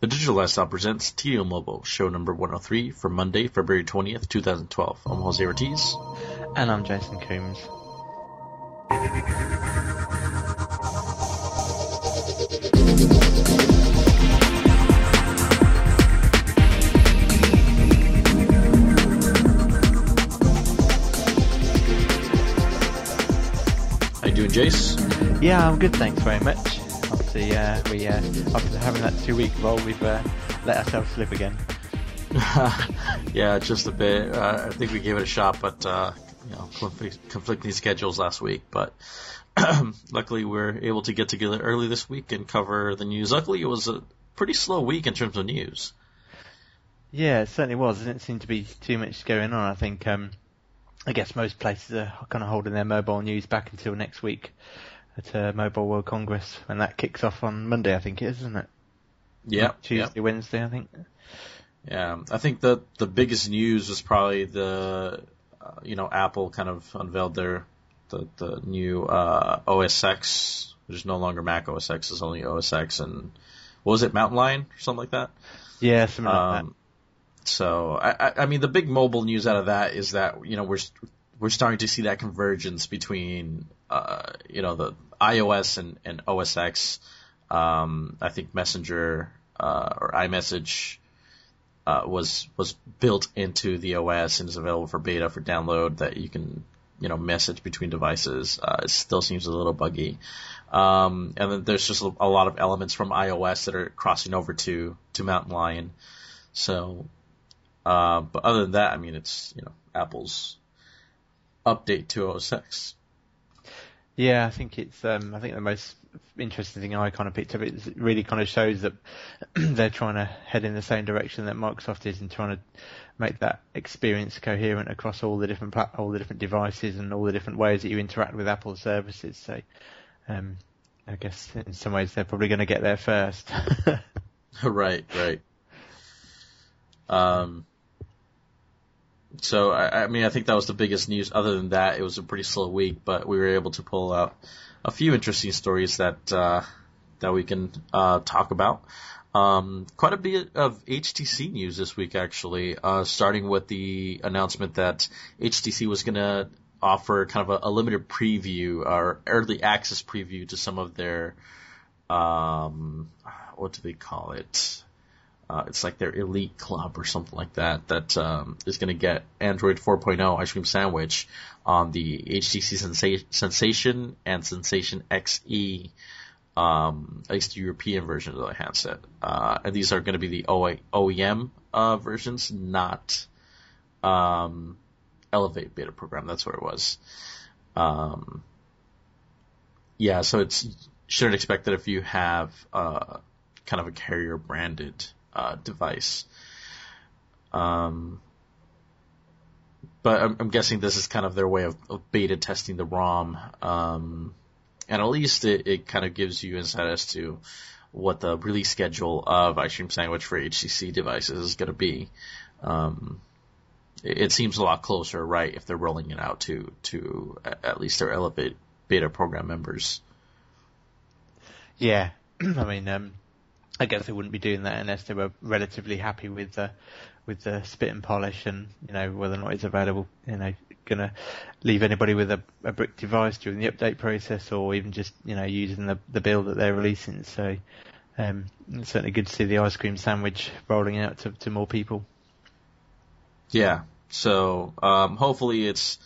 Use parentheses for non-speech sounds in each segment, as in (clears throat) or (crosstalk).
The Digital Lifestyle presents TDL Mobile, show number 103 for Monday, February 20th, 2012. I'm Jose Ortiz. And I'm Jason Coombs. How you doing, Jace? Yeah, I'm good, thanks very much. Obviously, uh, we uh, after having that two-week roll, we've uh, let ourselves slip again. (laughs) yeah, just a bit. Uh, I think we gave it a shot, but uh, you know, conflicting schedules last week. But (clears throat) luckily, we are able to get together early this week and cover the news. Luckily, it was a pretty slow week in terms of news. Yeah, it certainly was. There didn't seem to be too much going on. I think, um, I guess most places are kind of holding their mobile news back until next week at uh, Mobile World Congress, and that kicks off on Monday, I think it is, isn't it? Yeah, Tuesday, yeah. Wednesday, I think. Yeah, I think the the biggest news was probably the, uh, you know, Apple kind of unveiled their the the new uh, OS X, which is no longer Mac OS X, it's only OS X, and what was it Mountain Lion or something like that? Yeah, something like um, that. So I, I mean, the big mobile news out of that is that you know we're we're starting to see that convergence between uh, you know the iOS and, and OS X. Um, I think Messenger uh, or iMessage uh, was was built into the OS and is available for beta for download that you can you know message between devices. Uh, it still seems a little buggy, um, and then there's just a lot of elements from iOS that are crossing over to to Mountain Lion. So uh, but other than that, I mean, it's you know Apple's update to OS X. Yeah, I think it's. Um, I think the most interesting thing I kind of picked up is it really kind of shows that (clears throat) they're trying to head in the same direction that Microsoft is, and trying to make that experience coherent across all the different all the different devices and all the different ways that you interact with Apple services. So, um, I guess in some ways they're probably going to get there first. (laughs) (laughs) right, right. Um, so I, I mean, I think that was the biggest news. Other than that, it was a pretty slow week, but we were able to pull out a few interesting stories that uh, that we can uh, talk about. Um, quite a bit of HTC news this week, actually. Uh, starting with the announcement that HTC was going to offer kind of a, a, limited preview or early access preview to some of their um, what do they call it? Uh, it's like their elite club or something like that that um, is going to get Android 4.0 ice cream sandwich on the HTC Sensa- Sensation and Sensation XE, um, at least the European versions of the handset. Uh, and these are going to be the OEM uh, versions, not um, Elevate beta program. That's what it was. Um, yeah, so it's shouldn't expect that if you have uh, kind of a carrier branded uh, device. Um, but I'm, I'm, guessing this is kind of their way of, of beta testing the ROM. Um, and at least it, it kind of gives you insight as to what the release schedule of Ice Cream Sandwich for HTC devices is going to be. Um, it, it, seems a lot closer, right, if they're rolling it out to, to at least their Elevate beta program members. Yeah. (clears throat) I mean, um, I guess they wouldn't be doing that unless they were relatively happy with the with the spit and polish and you know whether or not it's available. You know, gonna leave anybody with a, a brick device during the update process or even just you know using the the build that they're releasing. So um, it's certainly good to see the ice cream sandwich rolling out to, to more people. Yeah. So um, hopefully it's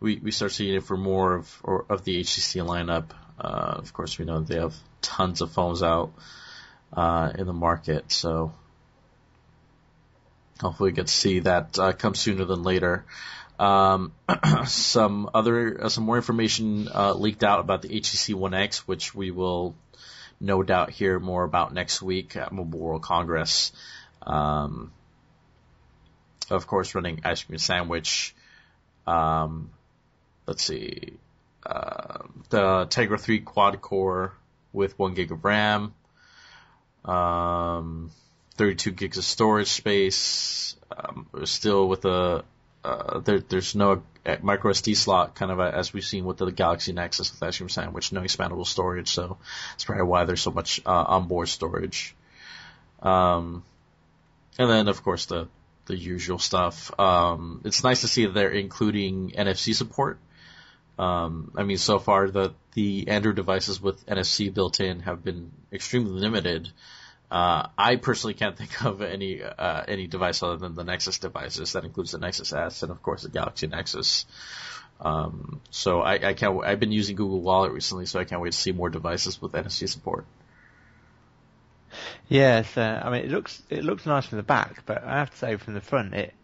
we, we start seeing it for more of or, of the HTC lineup. Uh, of course, we know they have tons of phones out uh, in the market. So hopefully we get to see that uh, come sooner than later. Um, (clears throat) some other uh, some more information uh, leaked out about the HTC One X, which we will no doubt hear more about next week at Mobile World Congress. Um, of course, running ice cream sandwich. Um, let's see, uh, the Tegra 3 quad core with one gig of RAM, um, 32 gigs of storage space. Um, still with a uh, there, there's no micro SD slot, kind of as we've seen with the Galaxy Nexus with Cream Sandwich, no expandable storage. So that's probably why there's so much uh, onboard storage. Um, and then of course the the usual stuff. Um, it's nice to see that they're including NFC support. Um, I mean, so far the the Android devices with NFC built in have been extremely limited. Uh, I personally can't think of any uh, any device other than the Nexus devices. That includes the Nexus S and of course the Galaxy Nexus. Um, so I, I can't. I've been using Google Wallet recently, so I can't wait to see more devices with NFC support. Yes, uh, I mean it looks it looks nice from the back, but I have to say from the front it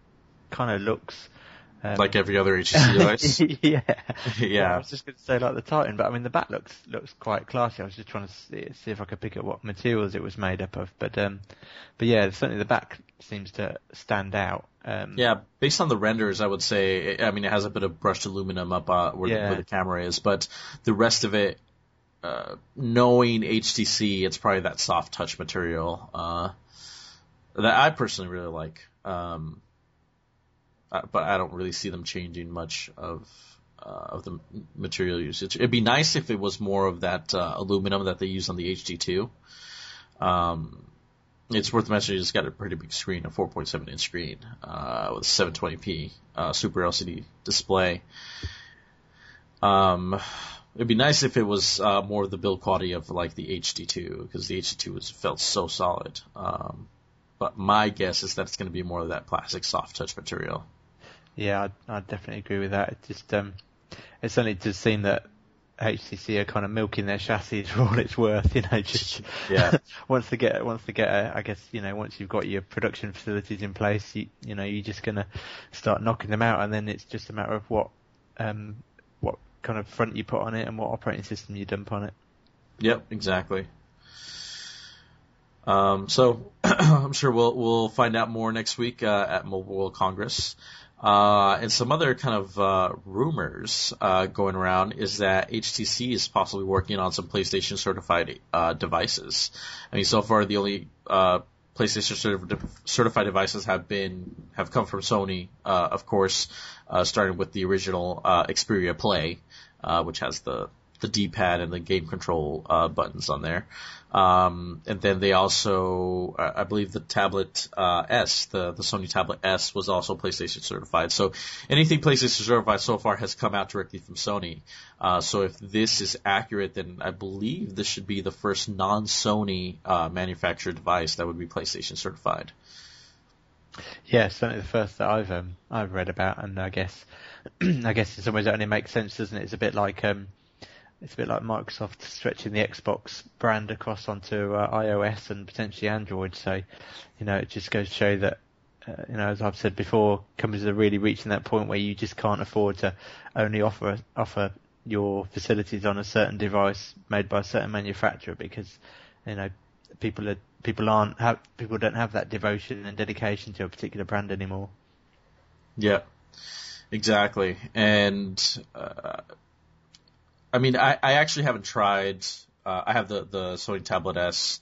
kind of looks um, like every other (laughs) HTC device. (laughs) yeah, yeah. I was just going to say like the Titan, but I mean the back looks looks quite classy. I was just trying to see, see if I could pick up what materials it was made up of, but um, but yeah, certainly the back seems to stand out. Um, yeah, based on the renders, I would say, I mean, it has a bit of brushed aluminum up uh, where, yeah. where the camera is, but the rest of it, uh, knowing HTC, it's probably that soft touch material uh, that I personally really like. Um, but I don't really see them changing much of uh, of the material usage. It'd be nice if it was more of that uh, aluminum that they use on the HD2. Um, it's worth mentioning it's got a pretty big screen, a 4.7 inch screen uh, with a 720p uh, Super LCD display. Um, it'd be nice if it was uh, more of the build quality of like the HD2 because the HD2 was felt so solid. Um, but my guess is that it's going to be more of that plastic soft touch material. Yeah, I definitely agree with that. It just um, it certainly does seem that HTC are kind of milking their chassis (laughs) for all it's worth, you know, just yeah. (laughs) once they get once they get a, I guess you know once you've got your production facilities in place, you you know you're just gonna start knocking them out, and then it's just a matter of what um what kind of front you put on it and what operating system you dump on it. Yep, exactly. Um, so (clears throat) I'm sure we'll we'll find out more next week uh, at Mobile World Congress. Uh, and some other kind of uh, rumors uh, going around is that HTC is possibly working on some PlayStation certified uh, devices. I mean, so far the only uh, PlayStation certified devices have been have come from Sony, uh, of course, uh starting with the original uh Xperia Play, uh which has the the D-pad and the game control uh, buttons on there. Um, and then they also, I believe the tablet uh, S, the the Sony Tablet S, was also PlayStation certified. So anything PlayStation certified so far has come out directly from Sony. Uh, so if this is accurate, then I believe this should be the first non-Sony uh, manufactured device that would be PlayStation certified. Yeah, certainly the first that I've um, I've read about, and I guess (clears throat) I guess in some ways it only makes sense, doesn't it? It's a bit like um, it's a bit like Microsoft stretching the Xbox brand across onto uh, iOS and potentially Android. So, you know, it just goes to show that, uh, you know, as I've said before, companies are really reaching that point where you just can't afford to only offer offer your facilities on a certain device made by a certain manufacturer because, you know, people are people aren't have people don't have that devotion and dedication to a particular brand anymore. Yeah, exactly, and. Uh, I mean, I, I actually haven't tried. Uh, I have the the Sony Tablet S.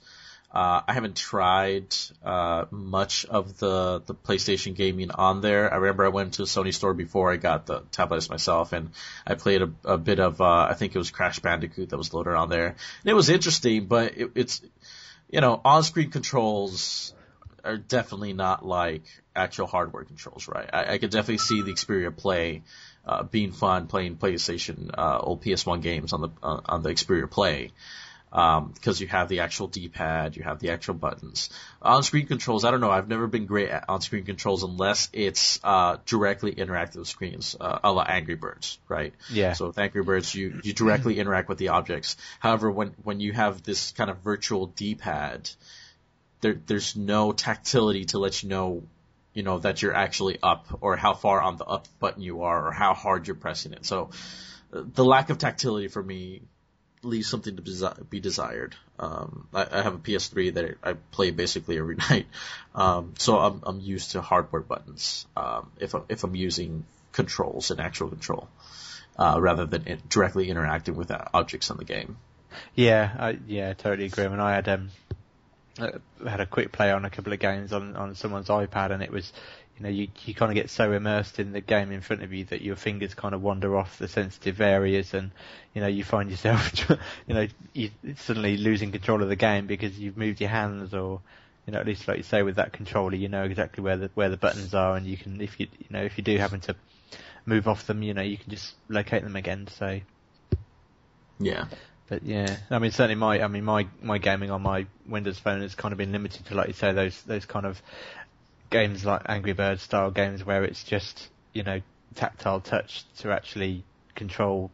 Uh, I haven't tried uh, much of the the PlayStation gaming on there. I remember I went to the Sony store before I got the tablet S myself, and I played a, a bit of. Uh, I think it was Crash Bandicoot that was loaded on there, and it was interesting. But it, it's you know on-screen controls are definitely not like actual hardware controls, right? I, I could definitely see the Xperia Play uh, being fun playing PlayStation uh, old PS1 games on the uh, on the Xperia Play because um, you have the actual D-pad, you have the actual buttons. On-screen controls, I don't know. I've never been great at on-screen controls unless it's uh, directly interactive screens, uh, a la Angry Birds, right? Yeah. So with Angry Birds, you you directly interact with the objects. However, when when you have this kind of virtual D-pad, there there's no tactility to let you know you know, that you're actually up or how far on the up button you are or how hard you're pressing it. So the lack of tactility for me leaves something to be desired. Um, I, I, have a PS3 that I play basically every (laughs) night, um, so I'm, I'm used to hardware buttons um, if I'm, if I'm using controls and actual control uh, rather than directly interacting with objects in the game. Yeah, I, yeah, totally agree. When I had um, uh, had a quick play on a couple of games on on someone's iPad, and it was, you know, you you kind of get so immersed in the game in front of you that your fingers kind of wander off the sensitive areas, and you know you find yourself, (laughs) you know, you suddenly losing control of the game because you've moved your hands or you know, at least like you say with that controller, you know exactly where the where the buttons are, and you can if you you know if you do happen to move off them, you know, you can just locate them again. So Yeah. But yeah, I mean certainly my I mean my my gaming on my Windows phone has kind of been limited to like you say those those kind of games like Angry Birds style games where it's just you know tactile touch to actually control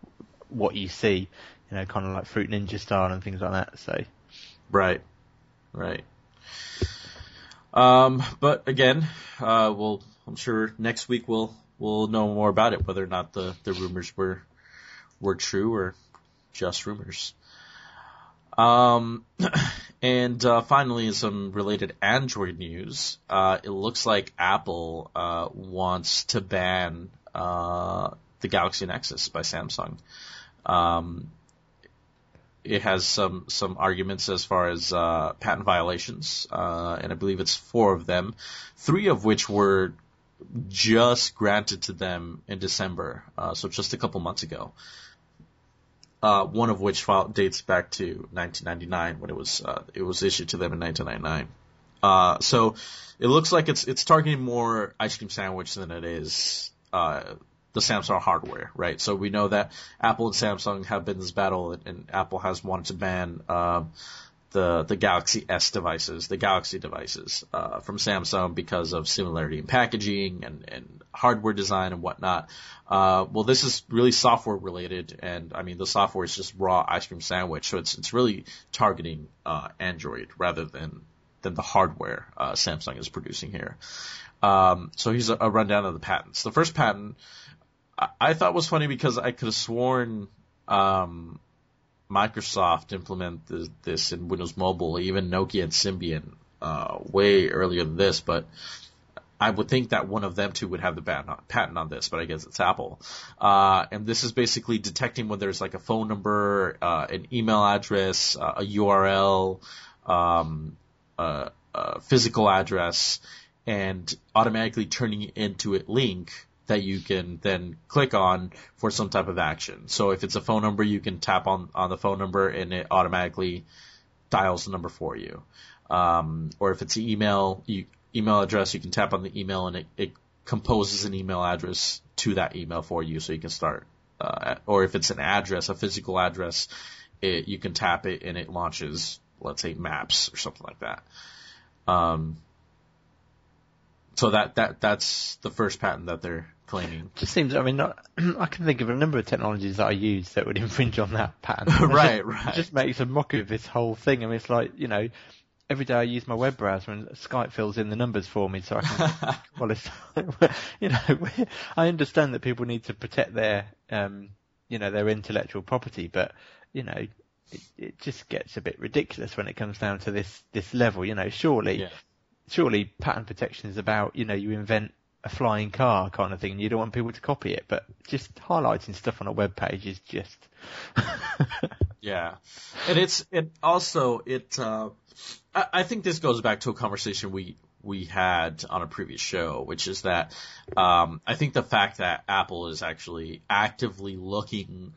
what you see, you know, kind of like Fruit Ninja style and things like that. So Right. Right. Um, but again, uh, we'll, I'm sure next week we'll, we'll know more about it, whether or not the, the rumors were, were true or just rumors. Um, (clears throat) and, uh, finally some related Android news. Uh, it looks like Apple, uh, wants to ban, uh, the Galaxy Nexus by Samsung. Um, it has some some arguments as far as uh, patent violations, uh, and I believe it's four of them, three of which were just granted to them in December, uh, so just a couple months ago. Uh, one of which dates back to 1999 when it was uh, it was issued to them in 1999. Uh, so it looks like it's it's targeting more ice cream sandwich than it is uh, the Samsung hardware, right? So we know that Apple and Samsung have been in this battle, and, and Apple has wanted to ban um, the the Galaxy S devices, the Galaxy devices uh, from Samsung because of similarity in packaging and, and hardware design and whatnot. Uh, well, this is really software related, and I mean the software is just raw ice cream sandwich, so it's it's really targeting uh, Android rather than than the hardware uh, Samsung is producing here. Um, so here's a, a rundown of the patents. The first patent I thought was funny because I could have sworn um, Microsoft implemented this in Windows Mobile, even Nokia and Symbian, uh, way earlier than this, but I would think that one of them two would have the patent on this, but I guess it's Apple. Uh, and this is basically detecting when there's like a phone number, uh, an email address, uh, a URL, um, a, a physical address, and automatically turning it into a link that you can then click on for some type of action. So if it's a phone number, you can tap on, on the phone number and it automatically dials the number for you. Um, or if it's an email, you, email address, you can tap on the email and it, it composes an email address to that email for you so you can start. Uh, or if it's an address, a physical address, it, you can tap it and it launches, let's say maps or something like that. Um, so that, that, that's the first patent that they're claiming. Just seems, I mean, not, (clears throat) I can think of a number of technologies that I use that would (laughs) infringe on that patent. (laughs) right, just, right. Just makes a mockery of this whole thing. I mean, it's like, you know, every day I use my web browser and Skype fills in the numbers for me so I can, (laughs) well, it's, (laughs) you know, (laughs) I understand that people need to protect their, um, you know, their intellectual property, but, you know, it, it just gets a bit ridiculous when it comes down to this, this level, you know, surely, Yeah. surely patent protection is about, you know, you invent a flying car kind of thing and you don't want people to copy it, but just highlighting stuff on a web page is just, Yeah, and it's it also it. Uh, I, I think this goes back to a conversation we we had on a previous show, which is that um, I think the fact that Apple is actually actively looking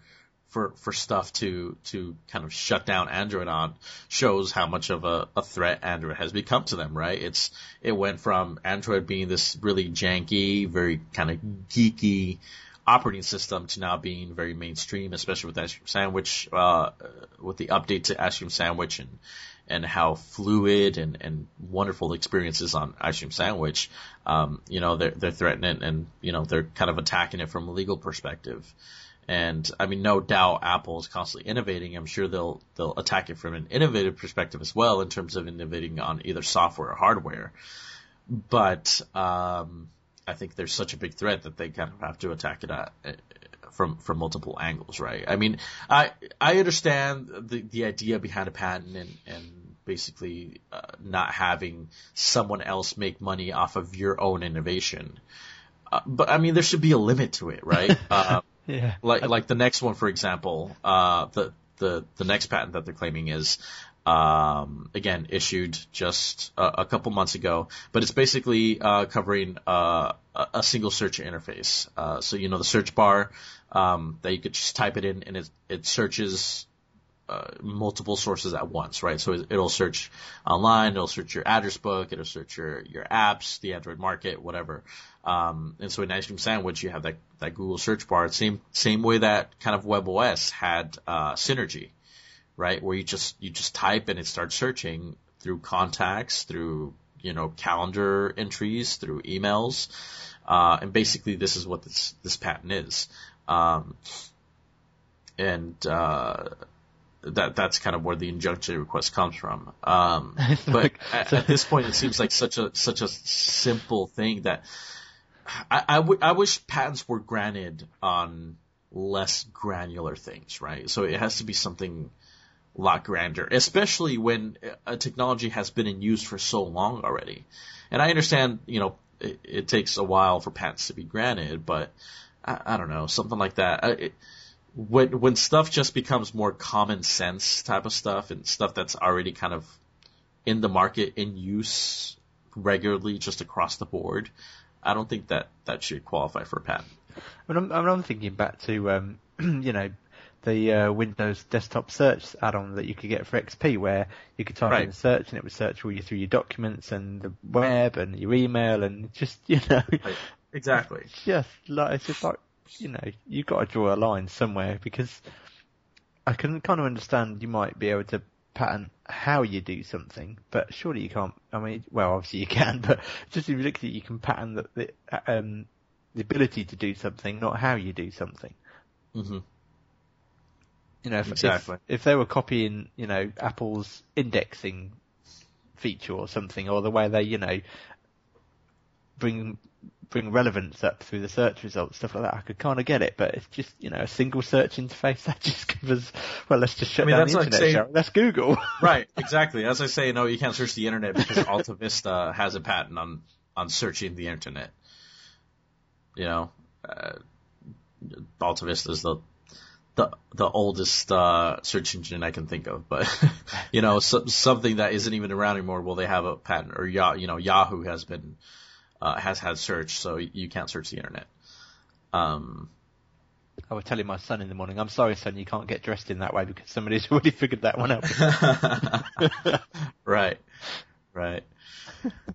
for for stuff to to kind of shut down Android on shows how much of a, a threat Android has become to them, right? It's it went from Android being this really janky, very kind of geeky operating system to now being very mainstream, especially with Ice Cream Sandwich, uh, with the update to Ice Cream Sandwich and and how fluid and, and wonderful the experience is on Ice Cream Sandwich. Um, you know, they're they're threatening and you know they're kind of attacking it from a legal perspective. And I mean, no doubt Apple is constantly innovating. I'm sure they'll they'll attack it from an innovative perspective as well in terms of innovating on either software or hardware. But um, I think there's such a big threat that they kind of have to attack it at, from from multiple angles, right? I mean, I I understand the the idea behind a patent and and basically uh, not having someone else make money off of your own innovation. Uh, but I mean, there should be a limit to it, right? (laughs) uh, yeah. like like the next one, for example, uh, the the the next patent that they're claiming is um, again issued just a, a couple months ago, but it's basically uh, covering uh, a, single search interface. Uh, so you know the search bar um, that you could just type it in and it it searches uh, multiple sources at once, right? So it'll search online, it'll search your address book, it'll search your your apps, the Android market, whatever. Um, and so in Ice Cream Sandwich, you have that that Google search bar, same same way that kind of WebOS had uh, Synergy, right? Where you just you just type and it starts searching through contacts, through you know calendar entries, through emails, uh, and basically this is what this this patent is. Um, and uh, that that's kind of where the injunction request comes from. Um, (laughs) but at, at, this point, it seems like such a such a simple thing that I, I, w- I wish patents were granted on less granular things, right? So it has to be something lot grander, especially when a technology has been in use for so long already. And I understand, you know, it, it takes a while for patents to be granted, but I, I don't know, something like that. It, when when stuff just becomes more common sense type of stuff and stuff that's already kind of in the market in use regularly just across the board, I don't think that that should qualify for a patent. I mean, I'm, I'm thinking back to um, (clears throat) you know the uh, Windows desktop search add-on that you could get for XP, where you could type right. in search and it would search all you through your documents and the web and your email and just (laughs) you know right. exactly (laughs) just like it's just like you know, you've got to draw a line somewhere because I can kind of understand you might be able to pattern how you do something, but surely you can't. I mean, well, obviously you can, (laughs) but just if you look at it, you can pattern the the, um, the ability to do something, not how you do something. Mm-hmm. You know, if, exactly. if, if they were copying, you know, Apple's indexing feature or something, or the way they, you know, bring bring relevance up through the search results, stuff like that, I could kind of get it. But it's just, you know, a single search interface (laughs) that just gives us, well, let's just shut I mean, down the internet, like saying, Let's Google. (laughs) right, exactly. As I say, no, you can't search the internet because Alta Vista has a patent on, on searching the internet. You know, uh, Alta Vista is the, the, the oldest, uh, search engine I can think of, but, (laughs) you know, so, something that isn't even around anymore, well, they have a patent, or Yah, you know, Yahoo has been, uh, has had search, so you can't search the internet. Um, I was telling my son in the morning, I'm sorry, son, you can't get dressed in that way because somebody's (laughs) already figured that one out. (laughs) right, right.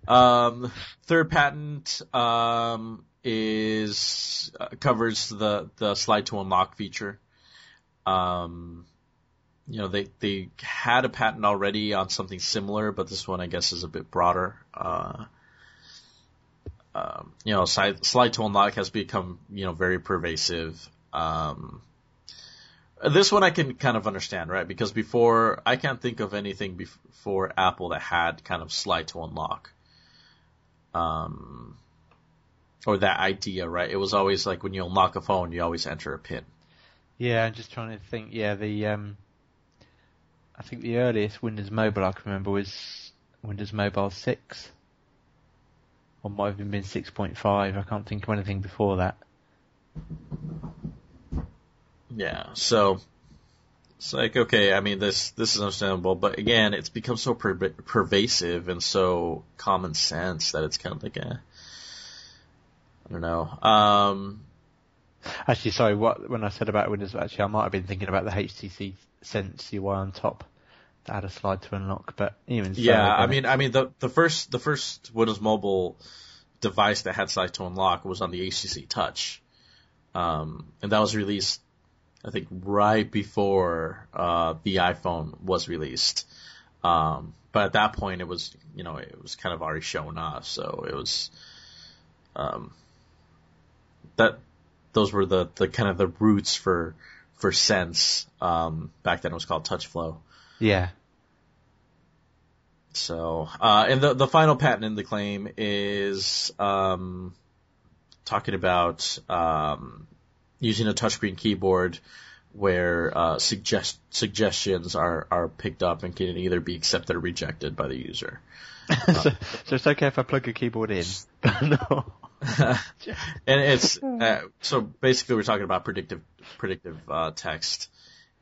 Um, third patent um, is uh, covers the the slide to unlock feature. Um, you know, they they had a patent already on something similar, but this one I guess is a bit broader. Uh, um, you know, slide, to unlock has become, you know, very pervasive. Um, this one I can kind of understand, right? Because before, I can't think of anything before Apple that had kind of slide to unlock. Um, or that idea, right? It was always like when you unlock a phone, you always enter a pin. Yeah, I'm just trying to think. Yeah, the um, I think the earliest Windows Mobile I can remember was Windows Mobile 6 or might have been 6.5. I can't think of anything before that. Yeah, so it's like okay, I mean this this is understandable, but again, it's become so per- pervasive and so common sense that it's kind of like a I don't know. Um, actually, sorry, what when I said about Windows, actually, I might have been thinking about the HTC Sense UI on top that had a slide to unlock. But even so, yeah, I mean, I mean the the first the first Windows Mobile device that had slide to unlock was on the HTC Touch, um, and that was released, I think, right before uh, the iPhone was released. Um, but at that point, it was you know it was kind of already shown off, so it was um, that those were the the kind of the roots for for Sense. Um, back then, it was called TouchFLO. Yeah. So, uh, and the the final patent in the claim is um, talking about um, using a touchscreen keyboard where uh, suggest suggestions are are picked up and can either be accepted or rejected by the user. (laughs) so, so, it's okay if I plug a keyboard in, (laughs) no. (laughs) and it's uh, so basically we're talking about predictive predictive uh, text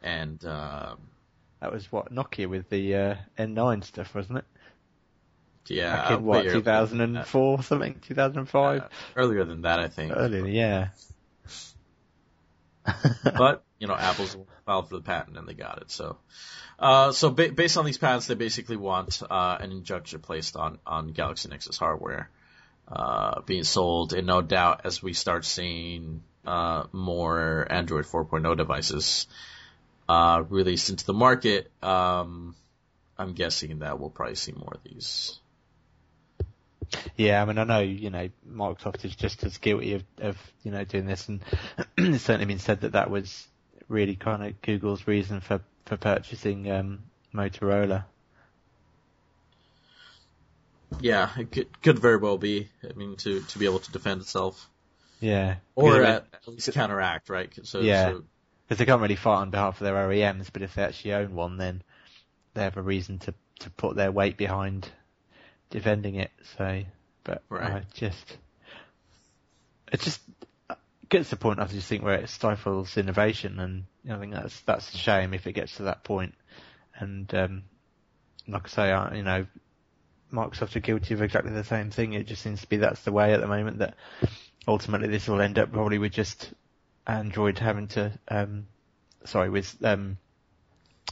and. Um, that was what Nokia with the uh, N9 stuff, wasn't it? Yeah. Back in what, 2004 something? 2005? Uh, earlier than that, I think. Earlier, yeah. (laughs) but you know, Apple's filed for the patent and they got it. So, uh, so ba- based on these patents, they basically want uh, an injunction placed on on Galaxy Nexus hardware uh, being sold, and no doubt as we start seeing uh, more Android 4.0 devices uh, released into the market, um, I'm guessing that we'll probably see more of these. Yeah, I mean, I know, you know, Microsoft is just as guilty of, of you know, doing this, and (clears throat) it's certainly been said that that was really kind of Google's reason for, for purchasing um, Motorola. Yeah, it could, could very well be. I mean, to, to be able to defend itself. Yeah. Or at, at least counteract, right? So, yeah. Because so, they can't really fight on behalf of their OEMs, but if they actually own one, then they have a reason to, to put their weight behind defending it. So, but right. I just, it just gets to the point I just think where it stifles innovation, and you know, I think that's that's a shame if it gets to that point. And um, like I say, I, you know, Microsoft are guilty of exactly the same thing. It just seems to be that's the way at the moment that ultimately this will end up probably with just Android having to, um, sorry, with um,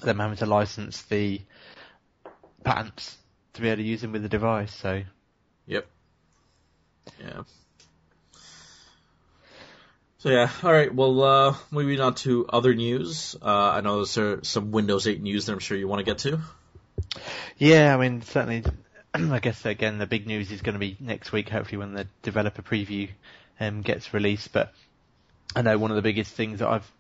them having to license the patents to be able to use them with the device. So. Yep. Yeah. So yeah, all right. Well, uh, moving on to other news. Uh, I know there's some Windows 8 news that I'm sure you want to get to. Yeah, I mean certainly. (clears throat) I guess again the big news is going to be next week, hopefully when the developer preview um, gets released. But I know one of the biggest things that I've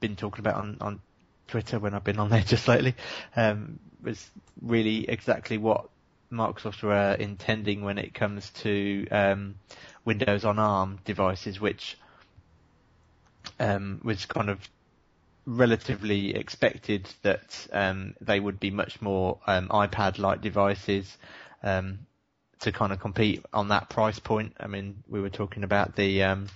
been talking about on, on Twitter when I've been on there (laughs) just lately um, was really exactly what Microsoft were intending when it comes to um, Windows on ARM devices, which um, was kind of relatively expected that um, they would be much more um, iPad-like devices um, to kind of compete on that price point. I mean, we were talking about the um,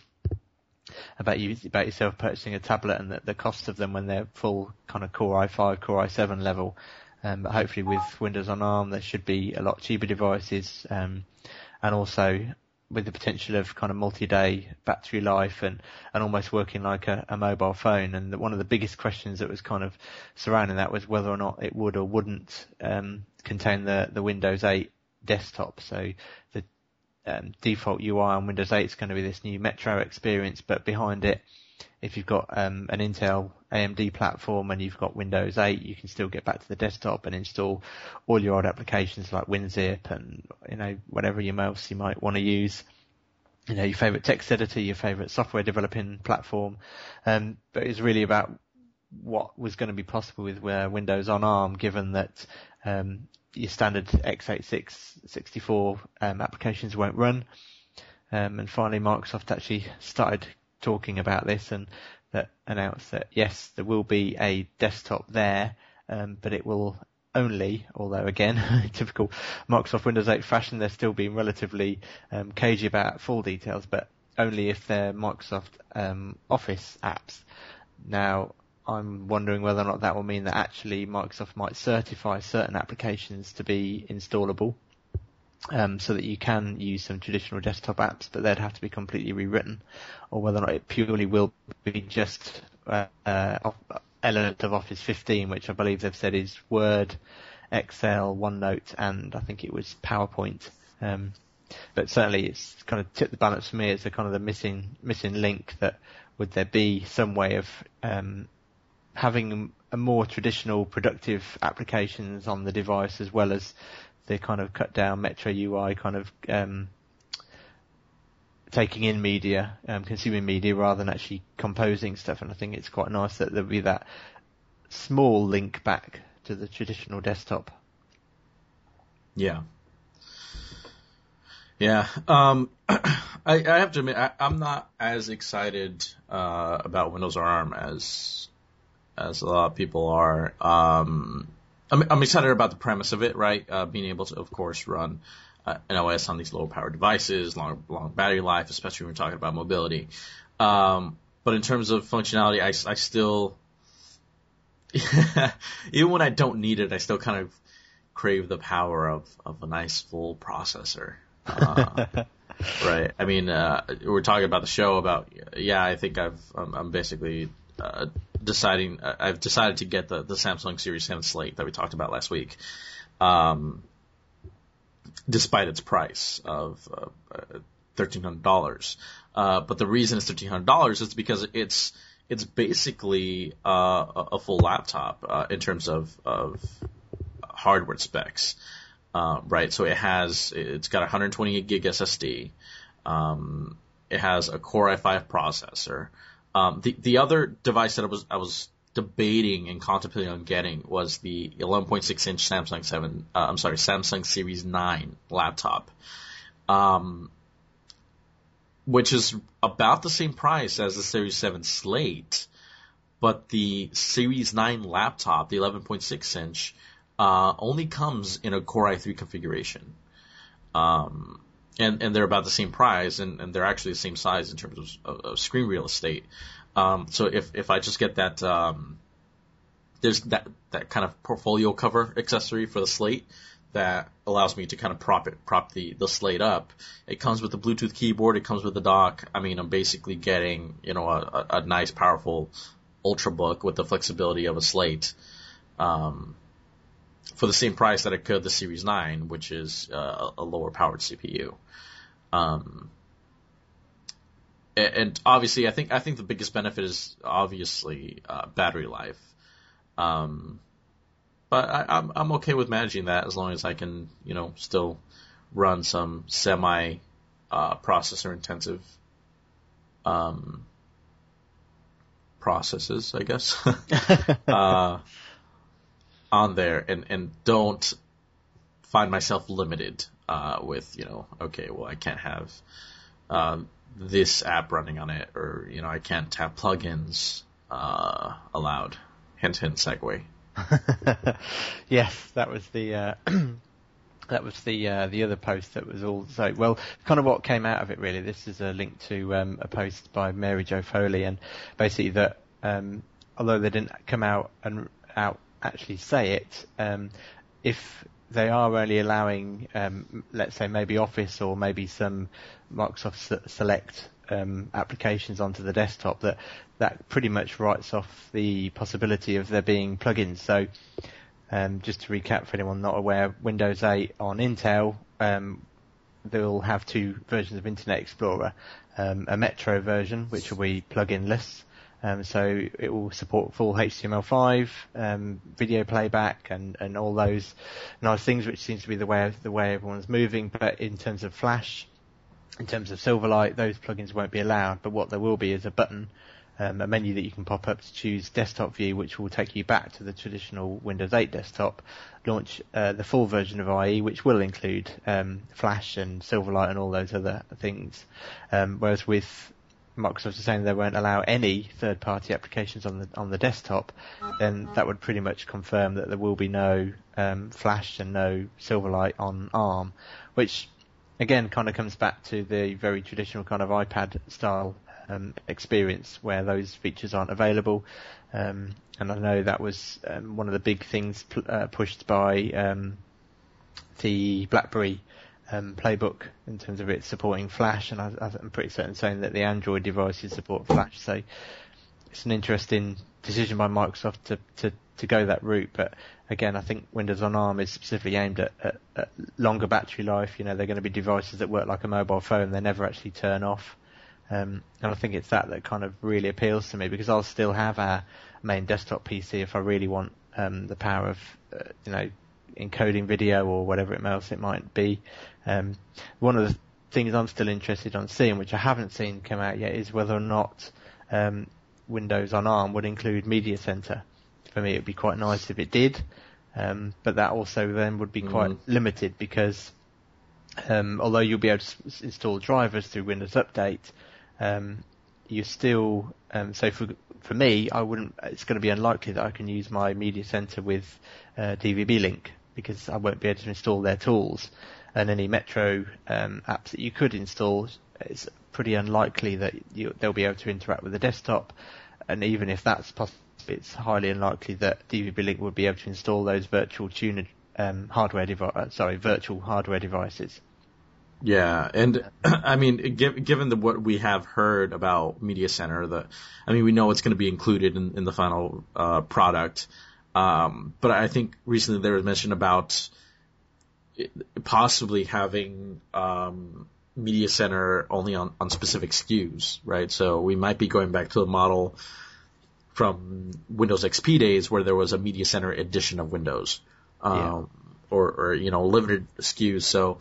about you about yourself purchasing a tablet and the, the cost of them when they're full kind of Core i5, Core i7 level. Um, but hopefully with Windows on ARM, there should be a lot cheaper devices, um, and also with the potential of kind of multi-day battery life and, and almost working like a, a mobile phone. And the, one of the biggest questions that was kind of surrounding that was whether or not it would or wouldn't um, contain the, the Windows 8 desktop. So the um, default UI on Windows 8 is going to be this new Metro experience, but behind it if you've got um, an Intel AMD platform and you've got Windows 8, you can still get back to the desktop and install all your old applications like WinZip and you know whatever else you might want to use. You know your favorite text editor, your favorite software developing platform, um, but it's really about what was going to be possible with uh, Windows on ARM, given that um, your standard x86 64 um, applications won't run. Um, and finally, Microsoft actually started talking about this and that announced that yes, there will be a desktop there, um, but it will only, although again, (laughs) typical Microsoft Windows 8 fashion, they're still being relatively um, cagey about full details, but only if they're Microsoft um, Office apps. Now, I'm wondering whether or not that will mean that actually Microsoft might certify certain applications to be installable um, so that you can use some traditional desktop apps, but they'd have to be completely rewritten, or whether or not it purely will be just uh, uh, element of Office 15, which I believe they've said is Word, Excel, OneNote, and I think it was PowerPoint. Um, but certainly it's kind of tipped the balance for me as a kind of the missing missing link that would there be some way of um, having a more traditional productive applications on the device as well as the kind of cut down Metro UI kind of um, taking in media, um, consuming media rather than actually composing stuff. And I think it's quite nice that there'll be that small link back to the traditional desktop. Yeah. Yeah. Um, (clears throat) I, I, have to admit, I, am not as excited uh, about Windows ARM as as a lot of people are. Um, I'm, I'm excited about the premise of it, right? Uh, being able to, of course, run uh, an OS on these lower power devices, long, long battery life, especially when we're talking about mobility. Um, but in terms of functionality, I, I still, (laughs) even when I don't need it, I still kind of crave the power of, of a nice full processor. Uh, (laughs) right. I mean, uh, we're talking about the show about, yeah, I think I've, I'm, I'm basically, uh, deciding uh, I've decided to get the the Samsung Series 7 Slate that we talked about last week. Um, despite its price of uh, thirteen hundred dollars, uh, but the reason it's thirteen hundred dollars is because it's it's basically uh, a full laptop uh, in terms of of hardware specs, uh, right? So it has it's got 128 gig SSD. Um, it has a Core i5 processor. Um, the the other device that I was I was debating and contemplating on getting was the 11.6 inch Samsung 7. Uh, I'm sorry, Samsung Series 9 laptop, um, which is about the same price as the Series 7 Slate, but the Series 9 laptop, the 11.6 inch, uh, only comes in a Core i3 configuration. Um, and, and they're about the same price, and, and they're actually the same size in terms of, of, screen real estate. Um, so if, if I just get that, um, there's that, that kind of portfolio cover accessory for the slate that allows me to kind of prop it, prop the, the slate up. It comes with the Bluetooth keyboard. It comes with the dock. I mean, I'm basically getting, you know, a, a nice, powerful ultrabook with the flexibility of a slate. Um, for the same price that it could the Series 9, which is uh, a lower powered CPU. Um, and obviously, I think I think the biggest benefit is obviously uh, battery life. Um, but I, I'm I'm okay with managing that as long as I can, you know, still run some semi uh, processor intensive um, processes, I guess, (laughs) uh, on there, and and don't find myself limited uh, with, you know, okay, well, I can't have um, this app running on it, or you know, I can't have plugins uh, allowed. Hint, hint, segue. (laughs) yes, that was the uh, (clears throat) that was the uh, the other post that was all so well, kind of what came out of it really. This is a link to um, a post by Mary Jo Foley, and basically that um, although they didn't come out and out actually say it, um, if they are only allowing, um, let's say maybe Office or maybe some Microsoft Select um, applications onto the desktop, that that pretty much writes off the possibility of there being plugins. So, um, just to recap for anyone not aware, Windows 8 on Intel, um, they'll have two versions of Internet Explorer, um, a Metro version, which will be plugin-less, um, so it will support full HTML5, um, video playback, and, and all those nice things, which seems to be the way the way everyone's moving. But in terms of Flash, in terms of Silverlight, those plugins won't be allowed. But what there will be is a button, um, a menu that you can pop up to choose desktop view, which will take you back to the traditional Windows 8 desktop. Launch uh, the full version of IE, which will include um, Flash and Silverlight and all those other things. Um, whereas with Microsoft is saying they won't allow any third-party applications on the on the desktop, then that would pretty much confirm that there will be no um, Flash and no Silverlight on ARM, which again kind of comes back to the very traditional kind of iPad style um, experience where those features aren't available. Um, and I know that was um, one of the big things uh, pushed by um, the BlackBerry um, playbook in terms of it supporting Flash, and I, am pretty certain saying that the Android devices support Flash. So it's an interesting decision by Microsoft to, to, to go that route. But again, I think Windows on ARM is specifically aimed at, at, at longer battery life. You know, they're going to be devices that work like a mobile phone; they never actually turn off. Um, and I think it's that that kind of really appeals to me because I'll still have a main desktop PC if I really want um, the power of, uh, you know, encoding video or whatever else it might be. Um, one of the things I'm still interested on seeing, which I haven't seen come out yet, is whether or not um, Windows on ARM would include Media Center. For me, it would be quite nice if it did, um, but that also then would be quite mm. limited because um, although you'll be able to s- install drivers through Windows Update, um, you still um, so for for me, I wouldn't. It's going to be unlikely that I can use my Media Center with uh, DVB Link because I won't be able to install their tools and any Metro um, apps that you could install, it's pretty unlikely that you, they'll be able to interact with the desktop. And even if that's possible, it's highly unlikely that DVB Link would be able to install those virtual tuner um, hardware device, uh, sorry, virtual hardware devices. Yeah, and (clears throat) I mean, given the what we have heard about Media Center, the I mean, we know it's going to be included in, in the final uh, product. Um, but I think recently there was mention about possibly having um, Media Center only on, on specific SKUs, right? So we might be going back to a model from Windows XP days where there was a Media Center edition of Windows, um, yeah. or, or you know limited SKUs. So,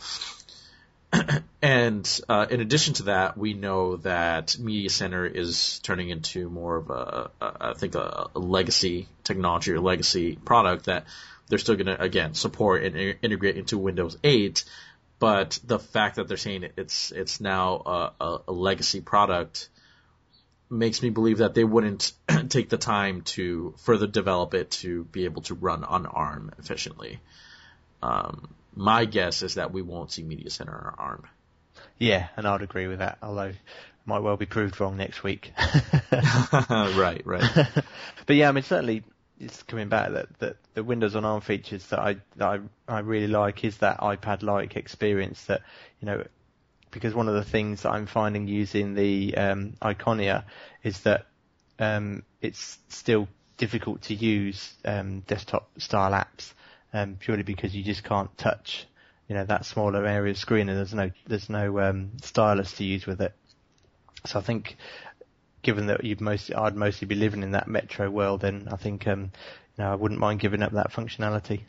(coughs) and uh, in addition to that, we know that Media Center is turning into more of a, a I think a, a legacy technology or legacy product that they're still going to again support and integrate into Windows 8 but the fact that they're saying it's it's now a, a, legacy product makes me believe that they wouldn't (coughs) take the time to further develop it to be able to run on ARM efficiently. Um, my guess is that we won't see Media Center on ARM. Yeah, and I'd agree with that, although it might well be proved wrong next week. (laughs) (laughs) right, right. (laughs) but yeah, I mean, certainly it's coming back that, that the Windows on ARM features that I that I, I really like is that iPad-like experience that you know because one of the things that I'm finding using the um, Iconia is that um, it's still difficult to use um, desktop style apps um, purely because you just can't touch you know that smaller area of screen and there's no there's no um, stylus to use with it. So I think given that you'd most I'd mostly be living in that metro world, then I think um, you know I wouldn't mind giving up that functionality.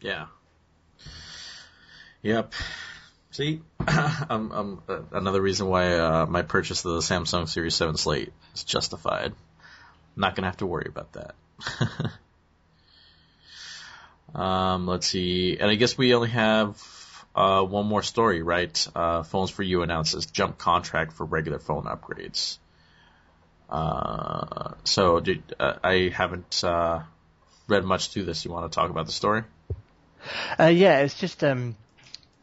Yeah. Yep. See, (laughs) um, um, uh, another reason why uh, my purchase of the Samsung Series 7 Slate is justified. I'm not gonna have to worry about that. (laughs) um, let's see, and I guess we only have uh, one more story, right? Uh, Phones 4u announces jump contract for regular phone upgrades. Uh, so did, uh, I haven't uh, read much to this. You want to talk about the story? Uh, yeah, it's just. Um,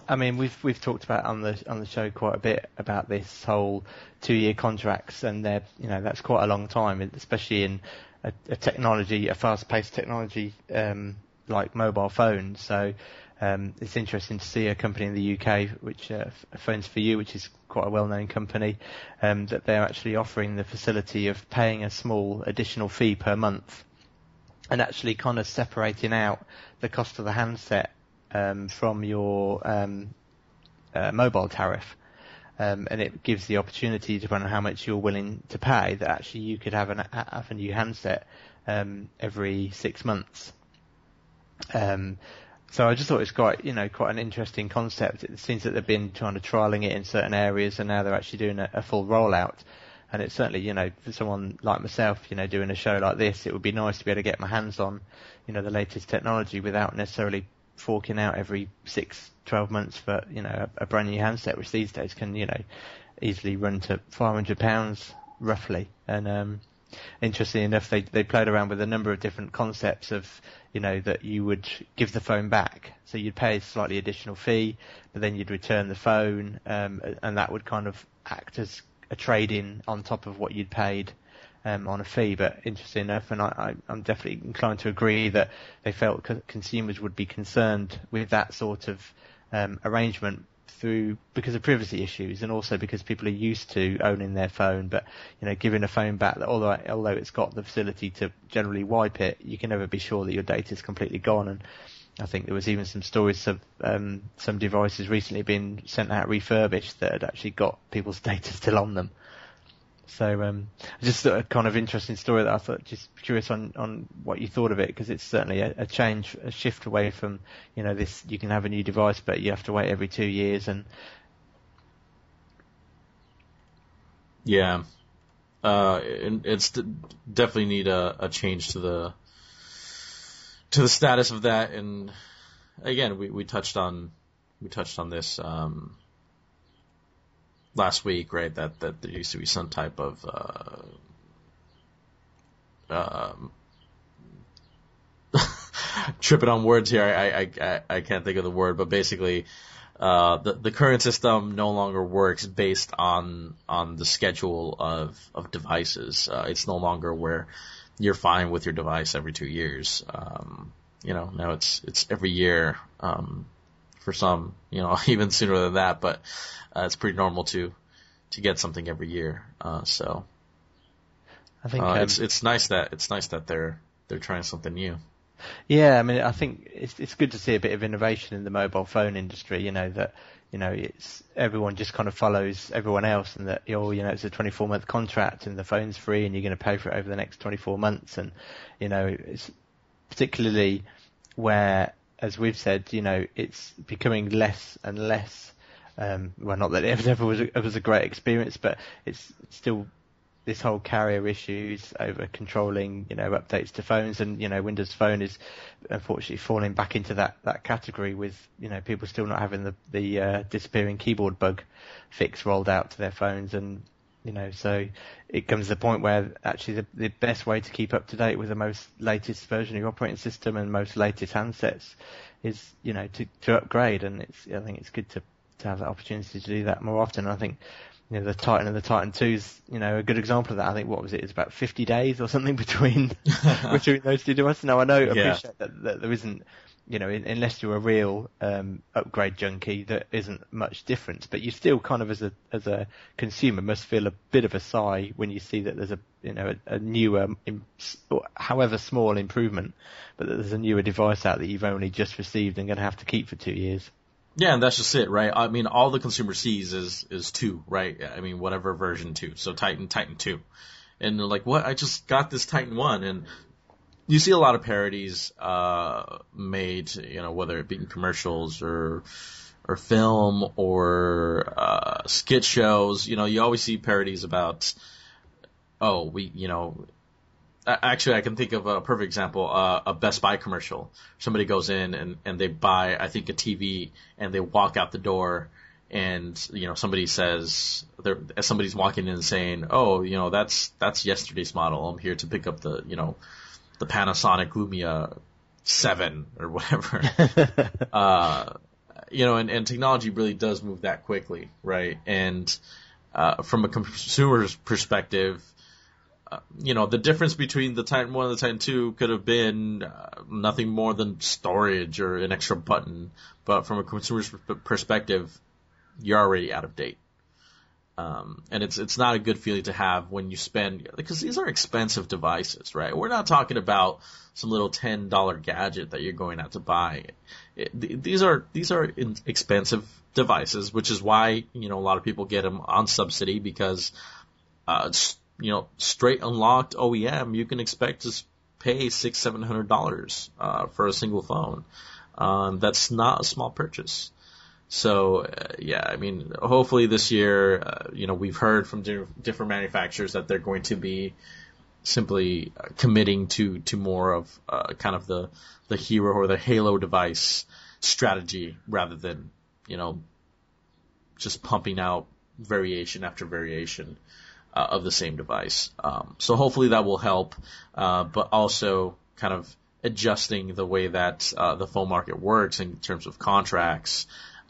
I mean, we've we've talked about on the on the show quite a bit about this whole two year contracts, and they're you know that's quite a long time, especially in a, a technology, a fast paced technology um, like mobile phones. So um, it's interesting to see a company in the UK, which uh, Phones 4u, which is quite a well-known company, um, that they're actually offering the facility of paying a small additional fee per month, and actually kind of separating out the cost of the handset um, from your um, uh, mobile tariff. Um, and it gives the opportunity, depending on how much you're willing to pay, that actually you could have, an, have a new handset um, every six months. Um, so I just thought it was quite, you know, quite an interesting concept. It seems that they've been trying to trialing it in certain areas, and now they're actually doing a, a full rollout. And it's certainly, you know, for someone like myself, you know, doing a show like this, it would be nice to be able to get my hands on, you know, the latest technology without necessarily forking out every six, twelve months for, you know, a, a brand new handset, which these days can, you know, easily run to five hundred pounds roughly. And um, interesting enough, they they played around with a number of different concepts of you know, that you would give the phone back. So you'd pay a slightly additional fee, but then you'd return the phone, um, and that would kind of act as a trade-in on top of what you'd paid um, on a fee. But interesting enough, and I, am definitely inclined to agree that they felt co- consumers would be concerned with that sort of um, arrangement through because of privacy issues and also because people are used to owning their phone. But you know, giving a phone back, that although although it's got the facility to generally wipe it, you can never be sure that your data is completely gone. And I think there was even some stories of um, some devices recently being sent out refurbished that had actually got people's (laughs) data still on them. So um, just a kind of interesting story that I thought just curious on, on what you thought of it because it's certainly a, a, change, a shift away from you know this. You can have a new device, but you have to wait every two years and. Yeah, uh, it's definitely need a, a change to the to the status of that, and again, we, we touched on we touched on this um, last week, right? That that there used to be some type of uh, um, (laughs) tripping on words here. I, I I can't think of the word, but basically, uh, the the current system no longer works based on on the schedule of of devices. Uh, it's no longer where you're fine with your device every two years. Um, you know, now it's it's every year um, for some, you know, (laughs) even sooner than that. But uh, it's pretty normal to to get something every year. Uh, so I think uh, um, it's it's nice that it's nice that they're they're trying something new. Yeah, I mean, I think it's it's good to see a bit of innovation in the mobile phone industry. You know that you know it's everyone just kind of follows everyone else, and that you're you know it's a 24 month contract and the phone's free and you're going to pay for it over the next 24 months, and you know it's particularly where, as we've said, you know it's becoming less and less. Um, well, not that it ever was a, it was a great experience, but it's still this whole carrier issues over controlling, you know, updates to phones and, you know, Windows Phone is unfortunately falling back into that, that category with, you know, people still not having the, the, uh, disappearing keyboard bug fix rolled out to their phones and, you know, so it comes to the point where actually the, the best way to keep up to date with the most latest version of your operating system and most latest handsets is, you know, to, to upgrade and it's, I think it's good to, to have that opportunity to do that more often. I think you know, the Titan and the Titan 2 is, you know, a good example of that. I think, what was it? It's about 50 days or something (laughs) between, (laughs) between those two devices. Now, I know, I appreciate that, that there isn't, you know, unless you're a real, um, upgrade junkie, there isn't much difference, but you still kind of as a, as a consumer must feel a bit of a sigh when you see that there's a, you know, a, a newer, however small improvement, but that there's a newer device out that you've only just received and going to have to keep for two years. Yeah, and that's just it, right? I mean, all the consumer sees is is two, right? I mean, whatever version two. So Titan, Titan two, and they're like, what? I just got this Titan one, and you see a lot of parodies uh, made, you know, whether it be in commercials or or film or uh, skit shows. You know, you always see parodies about, oh, we, you know, actually, I can think of a perfect example, uh, a Best Buy commercial. Somebody goes in and, and they buy, I think, a TV and they walk out the door and, you know, somebody says, somebody's walking in saying, oh, you know, that's, that's yesterday's model. I'm here to pick up the, you know, the Panasonic Lumia 7 or whatever. (laughs) uh, you know, and, and technology really does move that quickly, right? And, uh, from a consumer's perspective, you know, the difference between the Titan 1 and the Titan 2 could have been uh, nothing more than storage or an extra button. But from a consumer's perspective, you're already out of date. Um, and it's it's not a good feeling to have when you spend because these are expensive devices, right? We're not talking about some little ten dollar gadget that you're going out to buy. It, these are these are expensive devices, which is why you know a lot of people get them on subsidy because uh, you know, straight unlocked OEM, you can expect to pay six, seven hundred dollars uh, for a single phone. Um, that's not a small purchase. So uh, yeah, I mean, hopefully this year, uh, you know, we've heard from di- different manufacturers that they're going to be simply uh, committing to to more of uh, kind of the the hero or the Halo device strategy rather than you know just pumping out variation after variation uh, of the same device. Um, so hopefully that will help, uh, but also kind of adjusting the way that uh, the phone market works in terms of contracts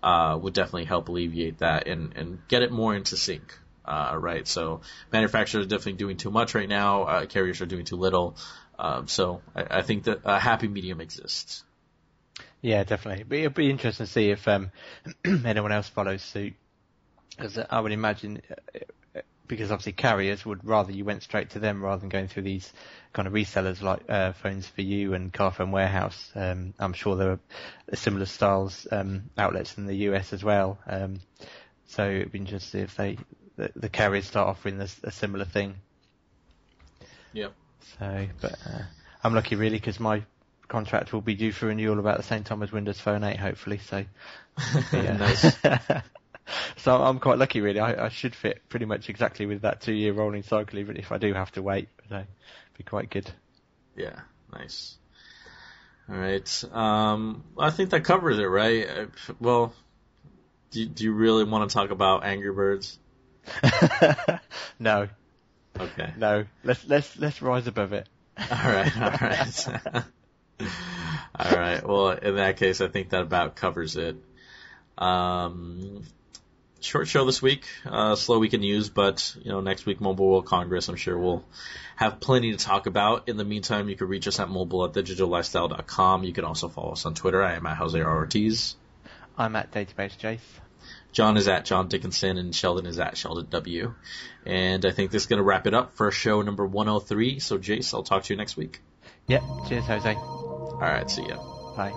uh, would definitely help alleviate that and, and get it more into sync. Uh, right, so manufacturers are definitely doing too much right now. Uh, carriers are doing too little. Um, so I, I think that a happy medium exists. Yeah, definitely. But it'll be interesting to see if um, (clears throat) anyone else follows suit. Because I would imagine because obviously carriers would rather you went straight to them rather than going through these kind of resellers like uh, Phones 4u and Carphone Warehouse. Um, I'm sure there are similar styles um, outlets in the US as well. Um, so it'd be interesting if they the, the carriers start offering this, a similar thing. Yep. So, but uh, I'm lucky really because my contract will be due for renewal about the same time as Windows Phone 8, hopefully. So, (laughs) nice. (laughs) (laughs) so I'm quite lucky, really. I, I, should fit pretty much exactly with that two-year rolling cycle, even if I do have to wait. So it'd be quite good. Yeah, nice. All right. Um, I think that covers it, right? Uh, well, do, do you really want to talk about Angry Birds? (laughs) no. Okay. No. Let's let's let's rise above it. (laughs) All right. All right. all right. Well, in that case, I think that about covers it. Um, short show this week, uh, slow week in news, but you know next week Mobile World Congress, I'm sure we'll have plenty to talk about. In the meantime, you can reach us at mobile at digitallifestyle.com. You can also follow us on Twitter. I am at Jose R. Ortiz. I'm at Database Jace. John is at John Dickinson and Sheldon is at Sheldon W. And I think this is going to wrap it up for show number 103. So, Jace, I'll talk to you next week. Yep. Cheers, Jose. All right. See ya. Bye.